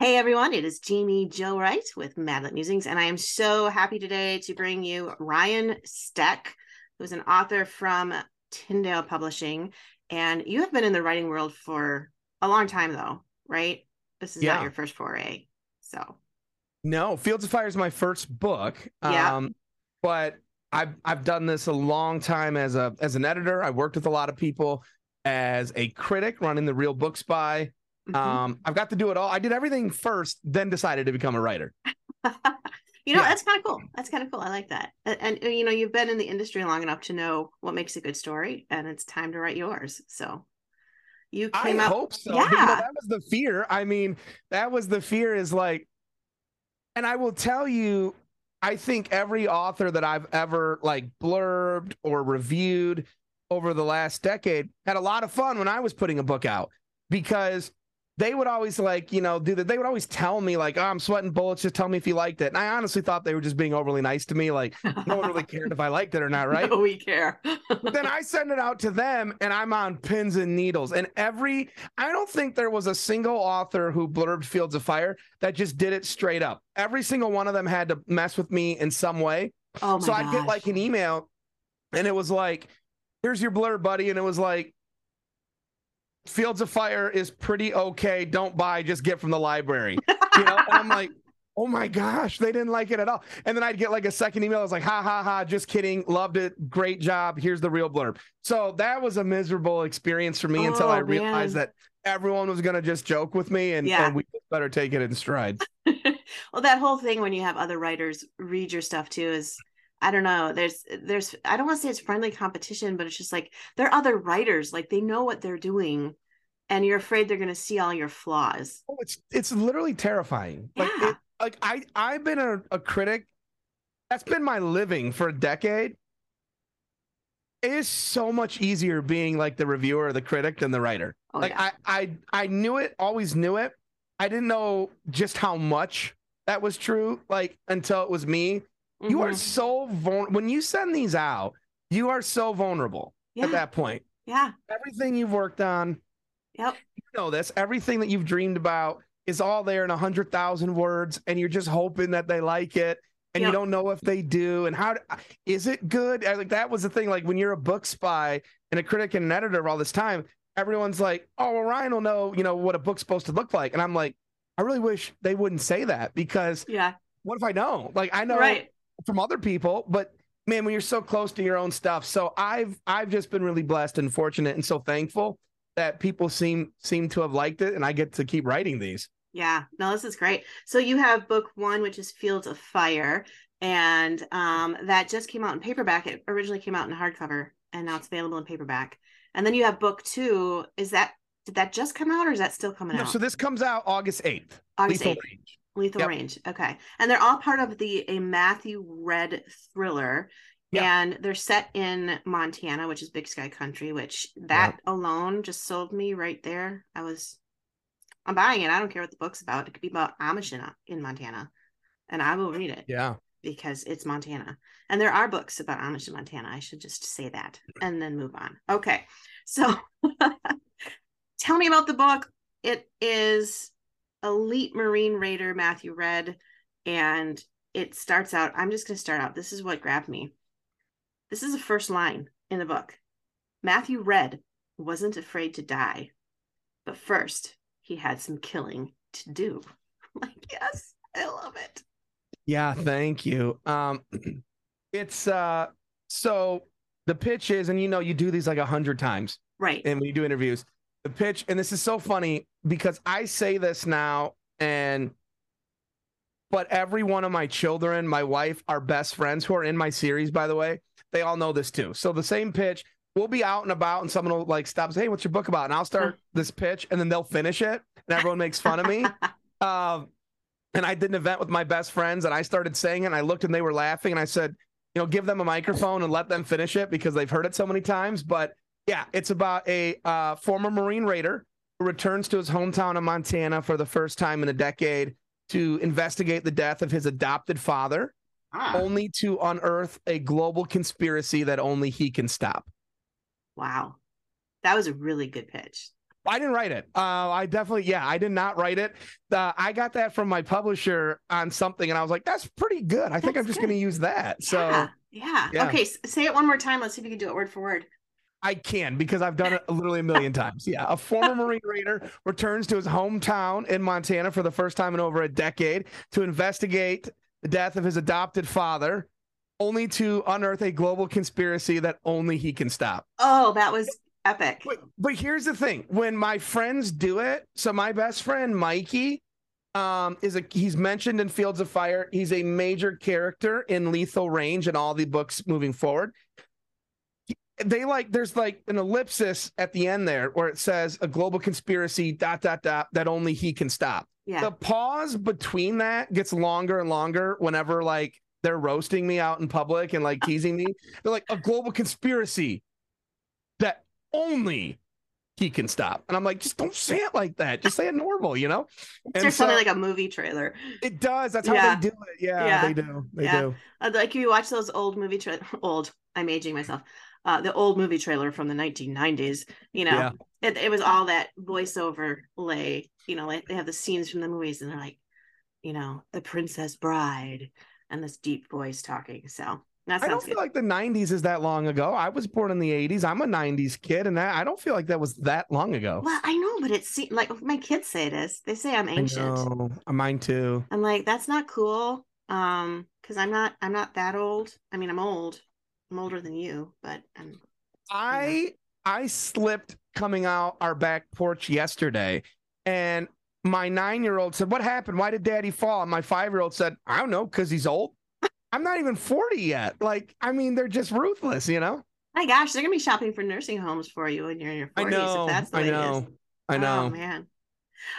Hey everyone, it is Jaime Jo Wright with Madlet Musings, and I am so happy today to bring you Ryan Steck, who's an author from Tyndale Publishing. And you have been in the writing world for a long time, though, right? This is Yeah. not your first foray. So, No, Fields of Fire is my first book. Yeah. Um, but I've I've done this a long time as a as an editor. I worked with a lot of people as a critic running the Real Book Spy. Mhm. Um, I've got to do it all. I did everything first, then decided to become a writer. you know, yeah. that's kind of cool. That's kind of cool. I like that. And, and, you know, you've been in the industry long enough to know what makes a good story, and it's time to write yours. So, you I came out. hope so. But, you know, Yeah. that was the fear. I mean, that was the fear is like, and I will tell you, I think every author that I've ever like blurbed or reviewed over the last decade had a lot of fun when I was putting a book out because they would always like, you know, do that. They would always tell me like, oh, I'm sweating bullets. Just tell me if you liked it. And I honestly thought they were just being overly nice to me. Like no one really cared if I liked it or not. Right. No, we care. But then I send it out to them and I'm on pins and needles. And every, I don't think there was a single author who blurbed Fields of Fire that just did it straight up. Every single one of them had to mess with me in some way. Oh my so I'd get like an email and it was like, here's your blurb, buddy. And it was like, Fields of Fire is pretty okay. Don't buy, just get from the library. You know, and I'm like, oh my gosh, they didn't like it at all. And then I'd get like a second email. I was like, ha ha ha, just kidding. Loved it. Great job. Here's the real blurb. So that was a miserable experience for me until Oh, I realized man. that everyone was gonna just joke with me and, Yeah. and we better take it in stride. well that whole thing when you have other writers read your stuff too is i don't know there's there's i don't want to say it's friendly competition but it's just like there are other writers like they know what they're doing and you're afraid they're going to see all your flaws Oh, it's it's literally terrifying. Like Yeah. it, like I I've been a, a critic. That's been my living for a decade. It is so much easier being like the reviewer or the critic than the writer. oh like yeah I, I I knew it, always knew it. I didn't know just how much that was true, like until it was me. You are Mhm. so vulnerable when you send these out. You are so vulnerable yeah at that point. yeah Everything you've worked on, yep you know this. Everything that you've dreamed about is all there in a hundred thousand words, and you're just hoping that they like it, and Yep. you don't know if they do. And how is it good? I- Like that was the thing. Like when you're a book spy and a critic and an editor of all this time, everyone's like, "Oh, well, Ryan will know, you know, what a book's supposed to look like." And I'm like, I really wish they wouldn't say that because yeah what if I don't? Like I know right from other people, but man, when you're so close to your own stuff. So I've I've just been really blessed and fortunate and so thankful that people seem seem to have liked it and I get to keep writing these. Yeah, no, this is great. So you have book one, which is Fields of Fire, and um, that just came out in paperback. It originally came out in hardcover, and now it's available in paperback. And then you have book two. Is that did that just come out, or is that still coming No, out? so this comes out August 8th. August 8th. Range. Lethal Yep. Range. Okay, and they're all part of the a Matthew Redd thriller. Yeah. And they're set in Montana, which is Big Sky Country, which that alone just sold me right there. I was, I'm buying it. I don't care what the book's about. It could be about Amish in, in Montana, and I will read it Yeah. because it's Montana. And there are books about Amish in Montana. I should just say that and then move on. Okay. So tell me about the book. It is Elite Marine Raider Matthew Redd. And it starts out, I'm just going to start out. This is what grabbed me. This is the first line in the book. Matthew Redd wasn't afraid to die, but first he had some killing to do. Like, yes, I love it. Yeah, thank you. Um it's uh so the pitch is and you know you do these like a hundred times Right. and when you do interviews the pitch and this is so funny because i say this now and but every one of my children my wife our best friends who are in my series by the way. They all know this too. So the same pitch we'll be out and about and someone will like stop say hey what's your book about? And i'll start this pitch and then they'll finish it and everyone makes fun of me. Um, and i did an event with my best friends and i started saying it and i looked and they were laughing and i said you know give them a microphone and let them finish it because they've heard it so many times. But yeah, it's about a uh, former Marine Raider returns to his hometown of Montana for the first time in a decade to investigate the death of his adopted father, Ah, only to unearth a global conspiracy that only he can stop. wow. That was a really good pitch. I didn't write it. Uh, I definitely, yeah, I did not write it. Uh, I got that from my publisher on something, and I was like, "That's pretty good. I think That's I'm just going to use that." So yeah, yeah. yeah. Okay, say it one more time. Let's see if you can do it word for word. I can because I've done it literally a million times. Yeah, a former Marine Raider returns to his hometown in Montana for the first time in over a decade to investigate the death of his adopted father, only to unearth a global conspiracy that only he can stop. Oh, that was epic. But, but here's the thing: when my friends do it, so my best friend Mikey um, is a he's mentioned in Fields of Fire. He's a major character in Lethal Range and all the books moving forward. They like there's like an ellipsis at the end there where it says a global conspiracy dot dot dot that only he can stop. Yeah. The pause between that gets longer and longer whenever like they're roasting me out in public and like teasing me. They're like a global conspiracy that only he can stop. And I'm like, just don't say it like that. Just say it normal, you know? It's And just something like a movie trailer. It does. That's how Yeah. they do it. Yeah, Yeah. they do. They Yeah. do. Like if you watch those old movie tra- old i'm aging myself uh the old movie trailer from the 1990s you know Yeah. it, it was all that voiceover lay you know like they have the scenes from the movies and they're like you know the princess bride and this deep voice talking so I don't feel good like the 90s is that long ago. I was born in the 80s. I'm a 90s kid, and I I don't feel like that was that long ago. well i know but it's like my kids say this they say i'm ancient. Mine too. i'm like that's not cool um because i'm not i'm not that old i mean i'm old i'm older than you but um, i'm I I slipped coming out our back porch yesterday, and my nine year old said, "What happened? Why did Daddy fall?" And my five year old said, "I don't know, because he's old." I'm not even 40 yet. Like, I mean, they're just ruthless, you know. My gosh, they're gonna be shopping for nursing homes for you when you're in your forties. know. If that's the I way it know. is. I know. Oh know. man.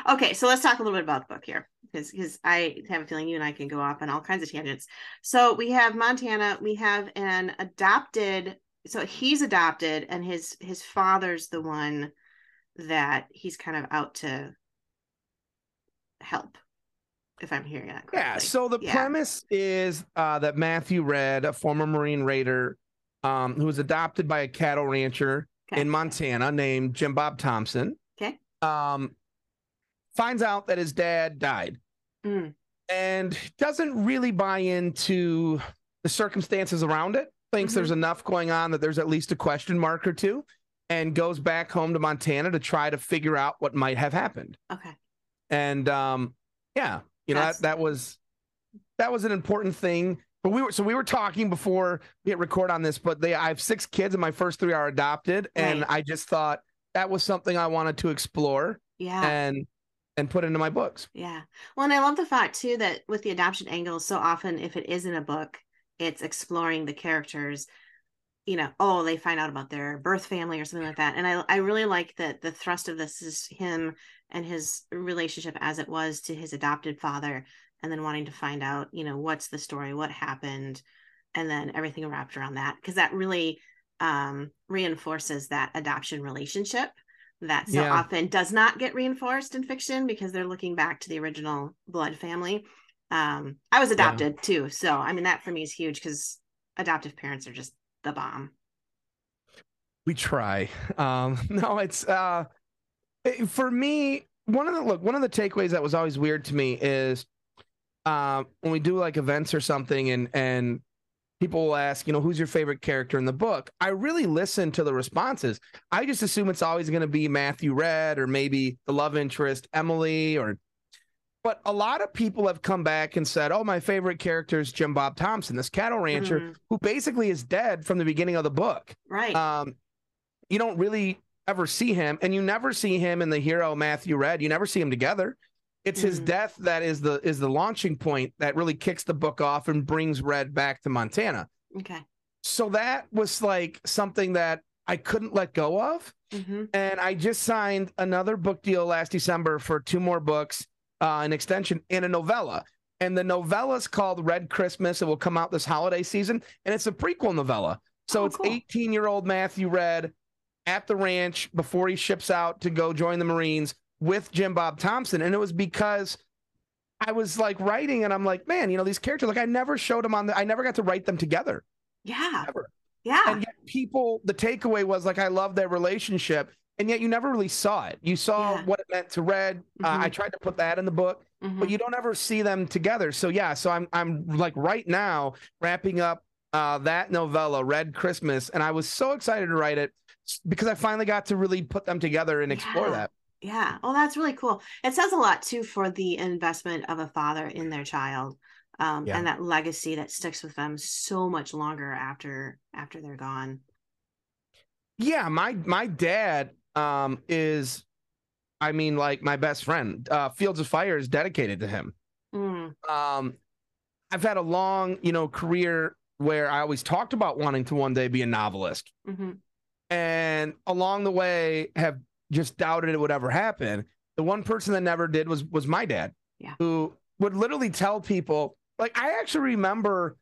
Okay, so let's talk a little bit about the book here, because because I have a feeling you and I can go off on all kinds of tangents. So we have Montana. We have an adopted. So he's adopted, and his his father's the one that he's kind of out to help. If I'm hearing that correctly. Yeah. So the Yeah. premise is uh, that Matthew Redd, a former Marine Raider, um, who was adopted by a cattle rancher Okay. in Montana named Jim Bob Thompson, Okay. um, finds out that his dad died Mm, and doesn't really buy into the circumstances around it. Thinks Mhm. there's enough going on that there's at least a question mark or two, and goes back home to Montana to try to figure out what might have happened okay. and um yeah you know That's- that that was that was an important thing but we were so we were talking before we hit record on this but they i have six kids and my first three are adopted and i just thought that was something i wanted to explore Yeah. and and put into my books Yeah. Well, and I love the fact too that with the adoption angle, so often if it isn't a book, it's exploring the characters, you know, oh, they find out about their birth family or something like that. And I I really like that the thrust of this is him and his relationship as it was to his adopted father, and then wanting to find out, you know, what's the story, what happened, and then everything wrapped around that. Because that really um reinforces that adoption relationship that so Yeah. often does not get reinforced in fiction because they're looking back to the original blood family. Um, I was adopted too, so I mean that for me is huge because adoptive parents are just the bomb. we try um no it's uh it- for me one of the look one of the takeaways that was always weird to me is um when we do like events or something and and people will ask you know who's your favorite character in the book i really listen to the responses i just assume it's always going to be matthew redd or maybe the love interest emily or but a lot of people have come back and said oh my favorite character is jim bob thompson this cattle rancher Mhm. who basically is dead from the beginning of the book Right. um, you don't really ever see him, and you never see him and the hero Matthew Redd. You never see him together. It's his Mhm. death that is the is the launching point that really kicks the book off and brings Redd back to Montana. okay. So that was like something that I couldn't let go of, hmm and I just signed another book deal last December for two more books, uh, an extension and a novella. And the novella is called Red Christmas. It will come out this holiday season, and it's a prequel novella. So Oh, it's cool. 18 year old Matthew Redd at the ranch before he ships out to go join the Marines with Jim Bob Thompson. And it was because I was like writing and I'm like, man, you know, these characters, like I never showed them on the, I never got to write them together Yeah. Yeah. And yet people, the takeaway was like, I love their relationship. and yet you never really saw it. You saw Yeah. what it meant to Redd. Uh, I Mhm. tried to put that in the book, Mhm. but you don't ever see them together. So yeah, so I'm I'm like right now wrapping up uh, that novella, Red Christmas, and I was so excited to write it because I finally got to really put them together and explore Yeah. that. Yeah. Oh, that's really cool. It says a lot too for the investment of a father in their child. Um, Yeah. and that legacy that sticks with them so much longer after after they're gone. Yeah, my my dad um is I mean like my best friend. Uh Fields of Fire is dedicated to him. Mm, Um I've had a long, you know, career where I always talked about wanting to one day be a novelist. mhm. And along the way have just doubted it would ever happen. The one person that never did was was my dad. Yeah. Who would literally tell people like I actually remember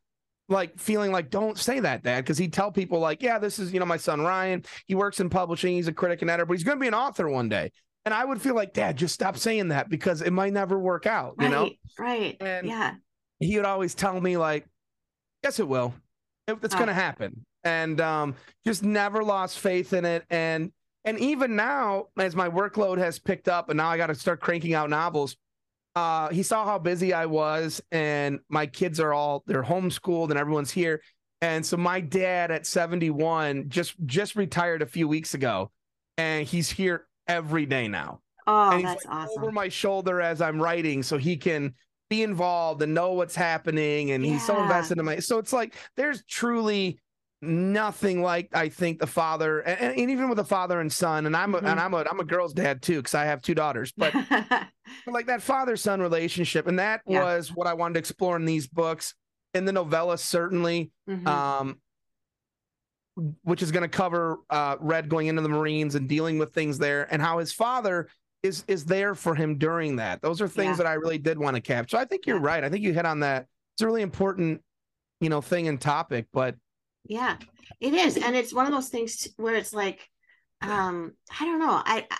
like feeling like don't say that dad because he'd tell people like yeah this is you know my son Ryan he works in publishing he's a critic and editor but he's going to be an author one day and I would feel like dad just stop saying that because it might never work out you know Right. And- yeah. he would always tell me like yes it will It- it's Oh. going to happen and um just never lost faith in it and and even now as my workload has picked up and now I got to start cranking out novels uh he saw how busy I was and my kids are all they're homeschooled and everyone's here. And so my dad at 71 just just retired a few weeks ago and he's here every day now. Oh, that's like awesome. over my shoulder as I'm writing so he can be involved and know what's happening and he's so invested in my so it's like there's truly nothing like I think the father and, and even with the father and son and I'm a, Mhm. and I'm a I'm a girl's dad too because I have two daughters but like that father son relationship and that Yeah. was what I wanted to explore in these books in the novella certainly Mhm. um which is going to cover uh redd going into the marines and dealing with things there and how his father is is there for him during that those are things Yeah. that i really did want to capture i think you're Yeah. right i think you hit on that it's a really important you know thing and topic but Yeah, it is, and it's one of those things where it's like, um, I don't know, I I-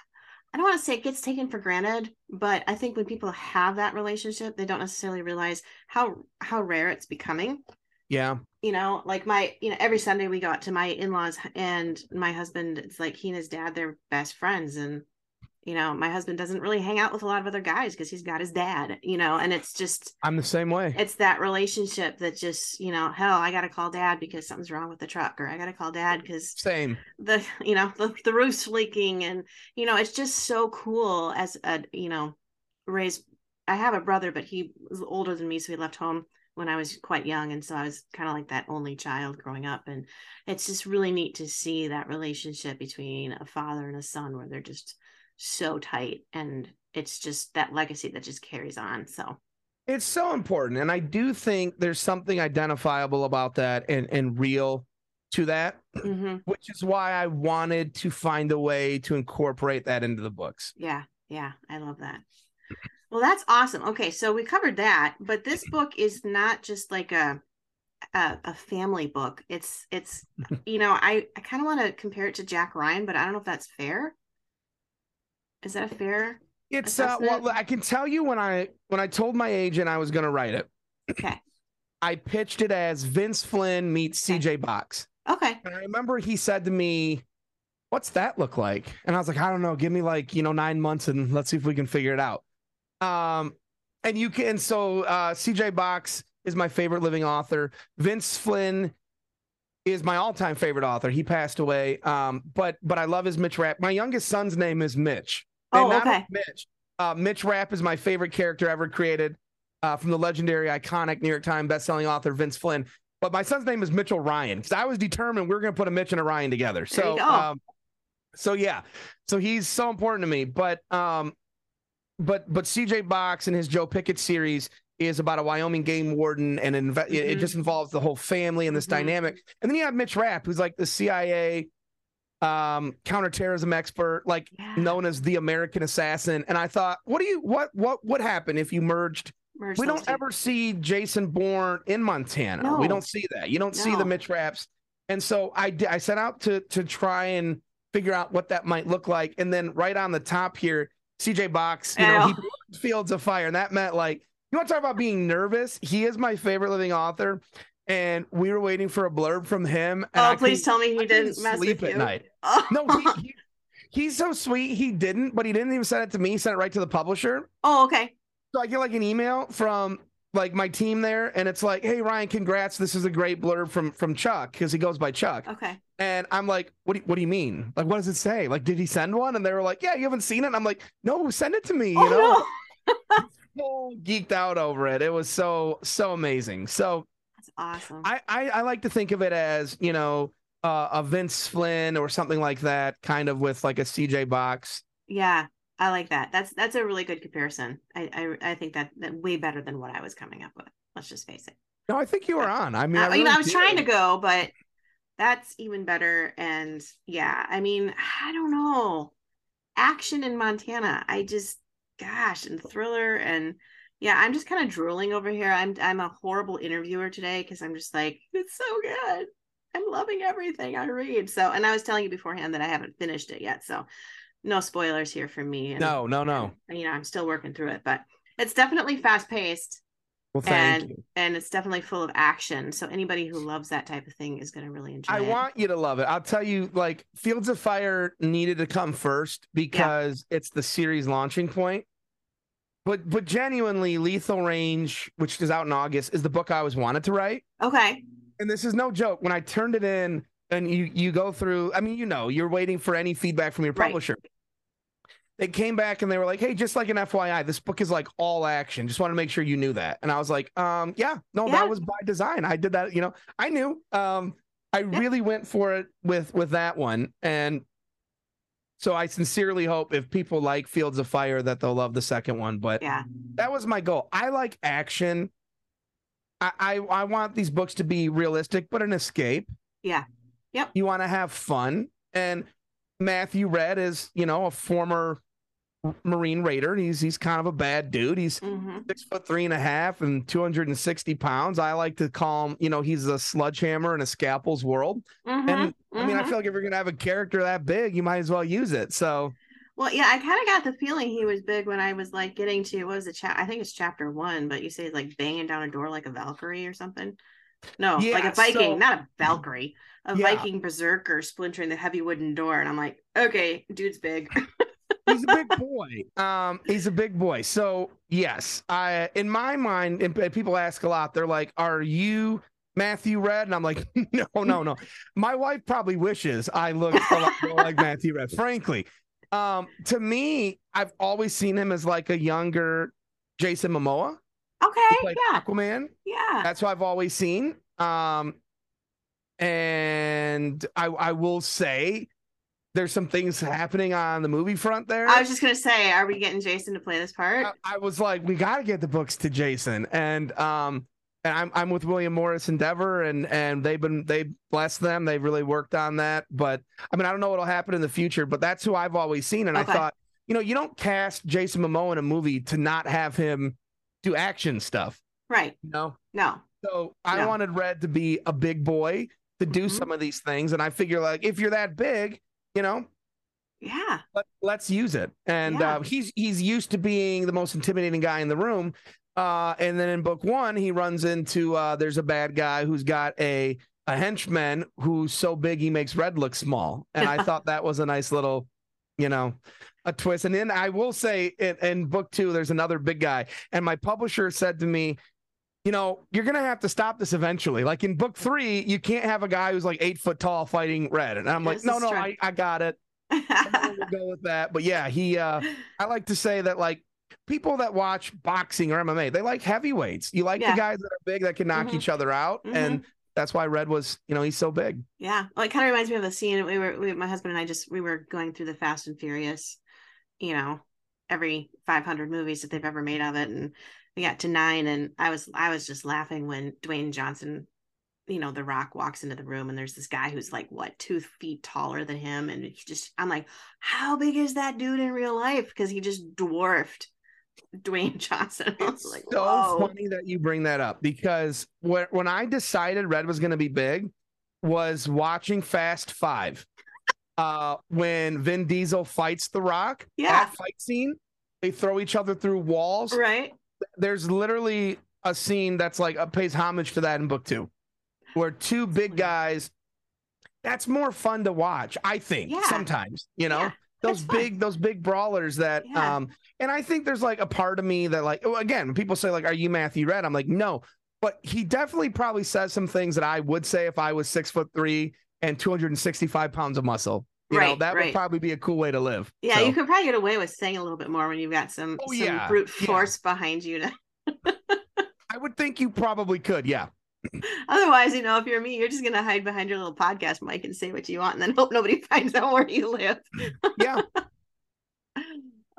don't want to say it gets taken for granted, but I think when people have that relationship, they don't necessarily realize how how rare it's becoming. yeah You know, like my, you know, every Sunday we go out to my in-laws and my husband, it's like he and his dad, they're best friends, and you know, my husband doesn't really hang out with a lot of other guys because he's got his dad, you know, and it's just i'm the same way. it's that relationship that just you know hell i gotta call dad because something's wrong with the truck or i gotta call dad because same. the you know the, the roof's leaking and you know it's just so cool as a you know raised i have a brother but he was older than me so he left home when i was quite young and so i was kind of like that only child growing up and it's just really neat to see that relationship between a father and a son where they're just so tight and it's just that legacy that just carries on so it's so important and i do think there's something identifiable about that and and real to that mhm. which is why i wanted to find a way to incorporate that into the books Yeah, yeah, I love that. Well, that's awesome. Okay, so we covered that, but this book is not just like a a, a family book. It's it's you know, I I kind of want to compare it to Jack Ryan, but I don't know if that's fair. Is that fair? It's uh, well. I can tell you when I when I told my agent I was going to write it, Okay. I pitched it as Vince Flynn meets Okay. CJ Box, Okay. and I remember he said to me, "What's that look like?" And I was like, "I don't know. Give me like you know nine months and let's see if we can figure it out." Um, and you can and so uh, CJ Box is my favorite living author. Vince Flynn is my all-time favorite author. He passed away, um, but but I love his Mitch Rapp. My youngest son's name is Mitch. And Oh, okay. Mitch. Uh, Mitch Rapp is my favorite character ever created uh, from the legendary, iconic New York Times bestselling author Vince Flynn. But my son's name is Mitchell Ryan because I was determined we are going to put a Mitch and a Ryan together. So, um, so yeah, so he's so important to me. But um, but but CJ Box and his Joe Pickett series is about a Wyoming game warden, and inve- it, it just involves the whole family and this Mhm. dynamic. And then you have Mitch Rapp, who's like the CIA um counterterrorism expert like Yeah. known as the American assassin. And I thought, what do you what what would happen if you merged? Merge We don't two. ever see Jason Bourne in Montana. We don't see that. You don't see the Mitch Rapps. And so I did, I set out to to try and figure out what that might look like. And then right on the top here, CJ Box, you know, he Fields of Fire. And that meant like, you want to talk about being nervous? He is my favorite living author. And we were waiting for a blurb from him. And Oh, I please tell me I he couldn't didn't mess sleep with at night. No, he, he, he's so sweet. He didn't, but he didn't even send it to me. He sent it right to the publisher. Oh, okay. So I get like an email from like my team there, and it's like, "Hey Ryan, congrats! This is a great blurb from from Chuck because he goes by Chuck." Okay. And I'm like, "What do you, what do you mean? Like, what does it say? Like, did he send one?" And they were like, "Yeah, you haven't seen it." And I'm like, "No, send it to me." You oh, know, no. so geeked out over it. It was so so amazing. So That's awesome. I I, I like to think of it as you know uh, a Vince Flynn or something like that, kind of with like a CJ Box. yeah, I like that. That's that's a really good comparison. I I, I think that, that way better than what I was coming up with. Let's just face it. No, I think you were on. I mean, I know, really I was trying to go, but that's even better. And yeah, I mean, I don't know. Action in Montana. I just, gosh, and thriller and yeah, I'm just kind of drooling over here. I'm I'm a horrible interviewer today because I'm just like, it's so good. I'm loving everything I read. So, and I was telling you beforehand that I haven't finished it yet. So, no spoilers here for me. And, No, no, no. and, you know, I'm still working through it, but it's definitely fast paced Well, thank and you. and it's definitely full of action. So anybody who loves that type of thing is going to really enjoy I it. I want you to love it. I'll tell you, like, Fields of Fire needed to come first because it's the series launching point. But but genuinely, Lethal Range, which is out in August, is the book I always wanted to write. Okay. And this is no joke. When I turned it in and you you go through, I mean, you know, you're waiting for any feedback from your Right. publisher. They came back and they were like, "Hey, just like an FYI, this book is like all action. Just want to make sure you knew that." And I was like, "Um, yeah, no, Yeah. that was by design. I did that. You know, I knew. Um, I really went for it with with that one, and so I sincerely hope if people like Fields of Fire that they'll love the second one. But Yeah. that was my goal. I like action. I, I I want these books to be realistic, but an escape. Yeah. Yep. You want to have fun, and Matthew Redd is you know a former Marine Raider. He's he's kind of a bad dude. He's hmm six foot three and a half and 260 pounds. I like to call him, you know, he's a sledgehammer in a scalpel's world. hmm And I mean, I mhm. feel like if you're gonna have a character that big, you might as well use it. So well, yeah, I kind of got the feeling he was big when I was like getting to what was it? Cha- I think it's chapter one, but you say he's like banging down a door like a Valkyrie or something. No, like a Viking, so- not a Valkyrie, a Yeah. Viking berserker splintering the heavy wooden door, and I'm like, okay, dude's big. he's a big boy. Um, he's a big boy. So yes, I in my mind, and and people ask a lot. They're like, "Are you Matthew Redd?" And I'm like, "No, no, no." My wife probably wishes I looked a lot more like Matthew Redd. Frankly, um, to me, I've always seen him as like a younger Jason Momoa, okay, yeah, Aquaman. yeah. That's who I've always seen. Um, and I I will say. There's some things happening on the movie front there. I was just gonna say, are we getting Jason to play this part? I, I was like, we got to get the books to Jason, and um, and I'm I'm with William Morris Endeavor, and and they've been they bless them, they've really worked on that. But I mean, I don't know what'll happen in the future, but that's who I've always seen, and Okay. I thought, you know, you don't cast Jason Momoa in a movie to not have him do action stuff, right. you know. No. So I Yeah. wanted Redd to be a big boy to do Mhm. some of these things, and I figure like if you're that big, you know, Yeah. let, let's use it. And Yeah. uh, he's he's used to being the most intimidating guy in the room. Uh, and then in book one, he runs into uh, there's a bad guy who's got a a henchman who's so big he makes Redd look small. And I thought that was a nice little, you know, a twist. And then I will say in, in book two, there's another big guy. And my publisher said to me, you know, you're gonna have to stop this eventually. Like in book three, you can't have a guy who's like eight foot tall fighting Redd. And I'm like, no, no. I, I got it. I'm gonna go with that. But yeah, he uh I like to say that like people that watch boxing or MMA, they like heavyweights. You like Yeah. the guys that are big that can knock Mhm. each other out. And that's why Redd was, you know, he's so big. Yeah, well, it kind of reminds me of a scene we were, we, my husband and I just we were going through the Fast and Furious, you know, every 500 movies that they've ever made of it, and we got to nine, and I was I was just laughing when Dwayne Johnson, you know, The Rock walks into the room, and there's this guy who's like what two feet taller than him, and he just I'm like, how big is that dude in real life? Because he just dwarfed Dwayne Johnson. It's like, so whoa. funny that you bring that up because when when I decided Redd was going to be big, was watching Fast Five. Uh, when Vin Diesel fights The Rock, Yeah. that fight scene, they throw each other through walls. Right? there's literally a scene that's like uh, pays homage to that in book two, where two big guys. That's more fun to watch, I think. Yeah. Sometimes, you know, Yeah. Those big those big brawlers that Yeah. um and I think there's like a part of me that like again, when people say like are you Matthew Redd? I'm like, no. But he definitely probably says some things that I would say if I was six foot three and 265 pounds of muscle. You know, Right, that would probably be a cool way to live. Yeah, So, you could probably get away with saying a little bit more when you've got some, Oh, some yeah, brute yeah. force behind you. To... I would think you probably could, yeah. Otherwise, you know, if you're me, you're just gonna hide behind your little podcast mic and say what you want, and then hope nobody finds out where you live. Yeah.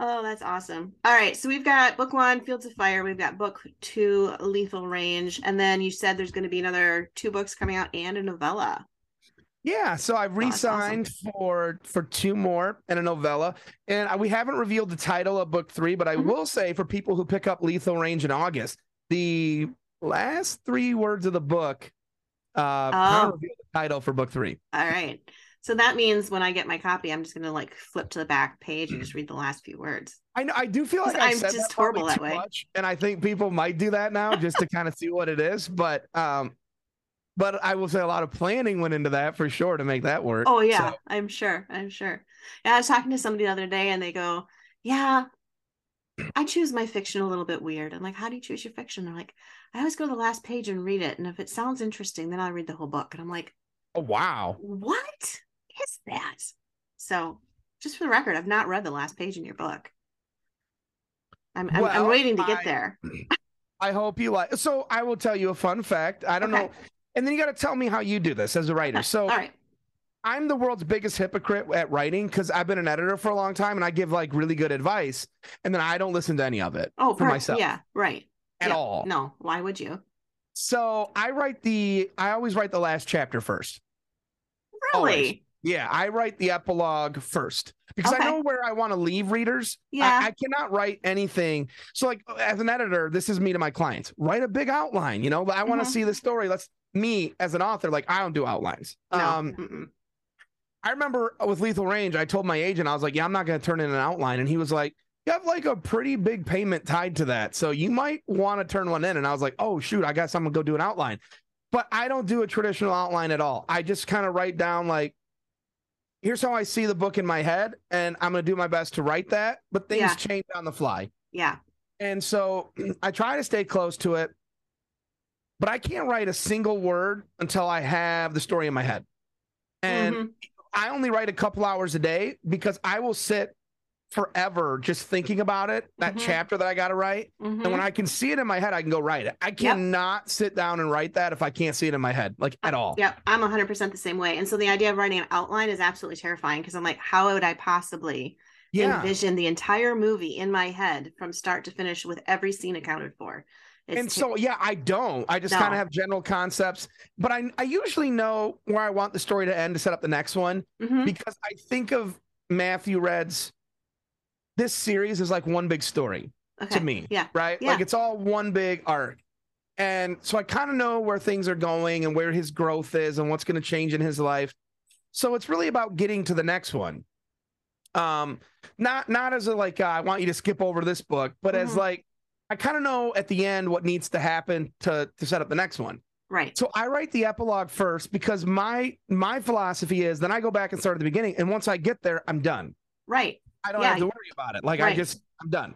Oh, that's awesome. All right. So we've got book one, Fields of Fire. We've got book two, Lethal Range. And then you said there's going to be another two books coming out and a novella. Yeah, so I've Oh, that's awesome. re-signed for for two more and a novella, and I- we haven't revealed the title of book three. But I Mhm. will say for people who pick up Lethal Range in August, the last three words of the book uh, Oh. the title for book three. All right. So that means when I get my copy, I'm just going to like flip to the back page and just read the last few words. I know I do feel like I'm just that horrible that way. much, and I think people might do that now just to kind of see what it is. But um, but I will say a lot of planning went into that for sure to make that work. Oh, yeah. So- I'm sure. I'm sure. Yeah. I was talking to somebody the other day and they go, Yeah, I choose my fiction a little bit weird. I'm like, How do you choose your fiction? They're like, I always go to the last page and read it. And if it sounds interesting, then I'll read the whole book. And I'm like, oh wow. what is that? So, just for the record, I've not read the last page in your book. I'm I'm, I'm waiting to get I- there. I hope you like. So I will tell you a fun fact. I don't Okay. know, and then you got to tell me how you do this as a writer. So all right. I'm the world's biggest hypocrite at writing because I've been an editor for a long time and I give like really good advice, and then I don't listen to any of it Oh, for myself Yeah, right. at Yeah. all. No, why would you? So I write the. I always write the last chapter first. Really? Yeah, I write the epilogue first because Okay. I know where I want to leave readers. I- Yeah. I, cannot write anything. So, like as an editor, this is me to my clients. Write a big outline. You know, I want to Mhm. see the story. Let's me as an author, like I don't do outlines. No. Um, mm-mm. I remember with Lethal Range, I told my agent, I was like, "Yeah, I'm not going to turn in an outline," and he was like. You have like a pretty big payment tied to that. So you might want to turn one in. And I was like, oh, shoot, I guess I'm going to go do an outline. But I don't do a traditional outline at all. I just kind of write down, like, here's how I see the book in my head. And I'm going to do my best to write that. But things Yeah. change on the fly. Yeah. And so I try to stay close to it. But I can't write a single word until I have the story in my head. And Mhm. I only write a couple hours a day because I will sit forever just thinking about it, that Mhm. chapter that I got to write. And Mhm. when I can see it in my head, I can go write it. I cannot sit down and write that if I can't see it in my head, like at all. Yep, I'm 100% the same way. And so the idea of writing an outline is absolutely terrifying because I'm like, how would I possibly Yeah. envision the entire movie in my head from start to finish with every scene accounted for? And so yeah, I don't. I just No. kind of have general concepts, but I I usually know where I want the story to end to set up the next one Mhm. because I think of Matthew Redd's this series is like one big story okay. to me. Yeah. right? Yeah. Like it's all one big arc. And so I kind of know where things are going and where his growth is and what's going to change in his life. So it's really about getting to the next one. Um, not not as a like uh, I want you to skip over this book, but as Mhm. like I kind of know at the end what needs to happen to to set up the next one. Right. So I write the epilogue first because my my philosophy is then I go back and start at the beginning, and once I get there, I'm done. Right. I don't Yeah, have to worry about it. Like I just I'm done.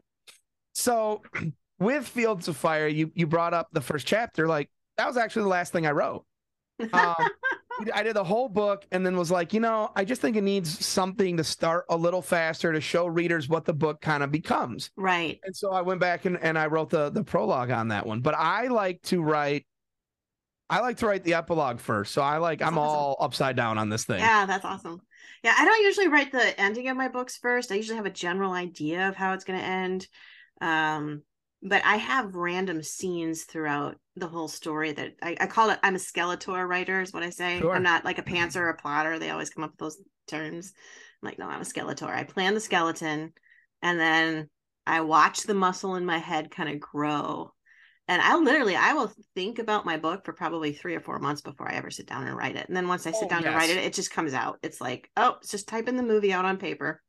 So with Fields of Fire, you you brought up the first chapter. Like that was actually the last thing I wrote. Um, I did the whole book and then was like, you know, I just think it needs something to start a little faster to show readers what the book kind of becomes. right. And so I went back and, and I wrote the the prologue on that one. But I like to write I like to write the epilogue first. So I like I'm Awesome. all upside down on this thing. Yeah, that's awesome. Yeah, I don't usually write the ending of my books first. I usually have a general idea of how it's going to end. Um, but I have random scenes throughout the whole story that I, I call it I'm a skeletor writer, is what I say. Sure. I'm not like a mm-hmm. pantser or a plotter. They always come up with those terms. I'm like, no, I'm a skeletor. I plan the skeleton and then I watch the muscle in my head kind of grow. And I literally I will think about my book for probably three or four months before I ever sit down and write it. And then once I sit Oh, down to write it, it just comes out. It's like, oh, it's just typing the movie out on paper.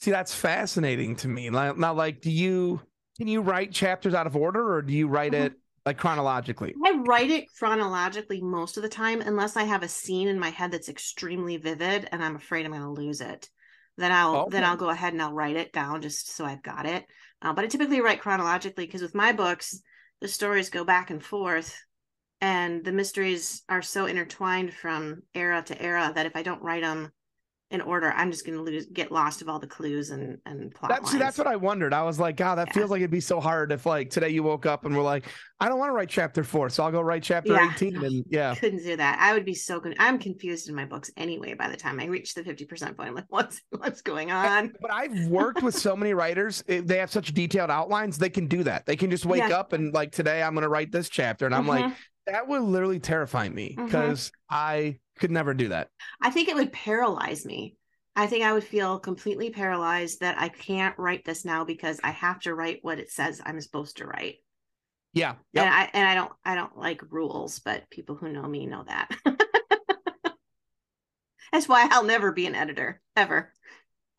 See, that's fascinating to me. Now, like, do you can you write chapters out of order, or do you write it like chronologically? I write it chronologically most of the time, unless I have a scene in my head that's extremely vivid and I'm afraid I'm going to lose it. then I'll Okay. then I'll go ahead and I'll write it down just so I've got it. Uh, but I typically write chronologically because with my books, the stories go back and forth, and the mysteries are so intertwined from era to era that if I don't write them in order, I'm just going to lose get lost of all the clues and and plot That's see, that's what I wondered. I was like, God, that Yeah. feels like it'd be so hard if like today you woke up and were like, I don't want to write chapter four, so I'll go write chapter Yeah. 18. And yeah. couldn't do that. I would be so con- I'm confused in my books anyway. By the time I reach the 50% point, I'm like, what's what's going on? But I've worked with so many writers. eh, They have such detailed outlines. They can do that. They can just wake Yeah. up and like today I'm going to write this chapter, and I'm like, Mhm. That would literally terrify me mm-hmm. because I could never do that. I think it would paralyze me. I think I would feel completely paralyzed that I can't write this now because I have to write what it says I'm supposed to write. Yeah. Yep. And I and I don't I don't like rules, but people who know me know that. That's why I'll never be an editor ever.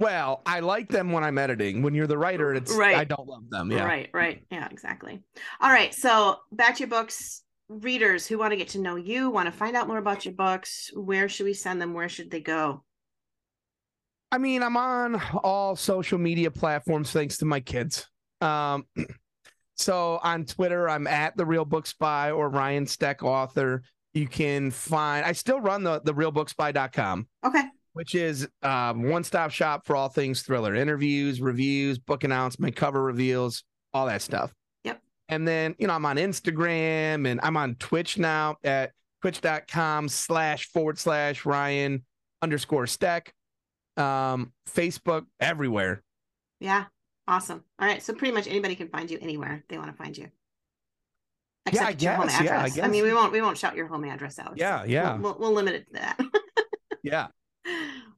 Well, I like them when I'm editing. When you're the writer, it's Right. I don't love them. Yeah. Right, right. Yeah, exactly. All right. So back to your books. Readers who want to get to know you, want to find out more about your books, where should we send them? Where should they go? I mean, I'm on all social media platforms thanks to my kids. Um, so on Twitter, I'm at the Real Book Spy or Ryan Steck Author. You can find. I still run the the realbookspy.com, Okay. Which is um, one stop shop for all things thriller, interviews, reviews, book announcement, cover reveals, all that stuff. Yep. And then you know I'm on Instagram and I'm on Twitch now at twitch.com slash forward slash Ryan underscore Steck. um facebook everywhere Yeah. Awesome. All right. So pretty much anybody can find you anywhere they want to find you. Yeah, I your home guess, yeah, I address. I, mean, we won't we won't shout your home address out. Yeah, so yeah. We'll, we'll, we'll limit it to that. yeah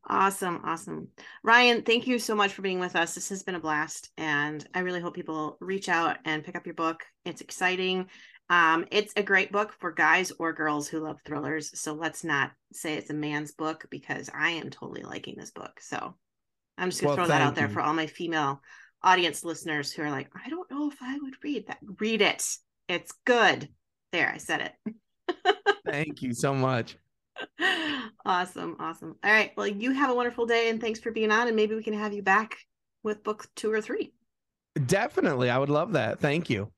awesome, awesome. Ryan, thank you so much for being with us. This has been a blast, and I really hope people reach out and pick up your book. It's exciting. Um, it's a great book for guys or girls who love thrillers. So let's not say it's a man's book because I am totally liking this book. So I'm just gonna Well, throw that out there you. for all my female audience listeners who are like, I don't know if I would read that. Read it. It's good. There, I said it. thank you so much awesome awesome. All right well you have a wonderful day and thanks for being on and maybe we can have you back with book two or three. Definitely i would love that. Thank you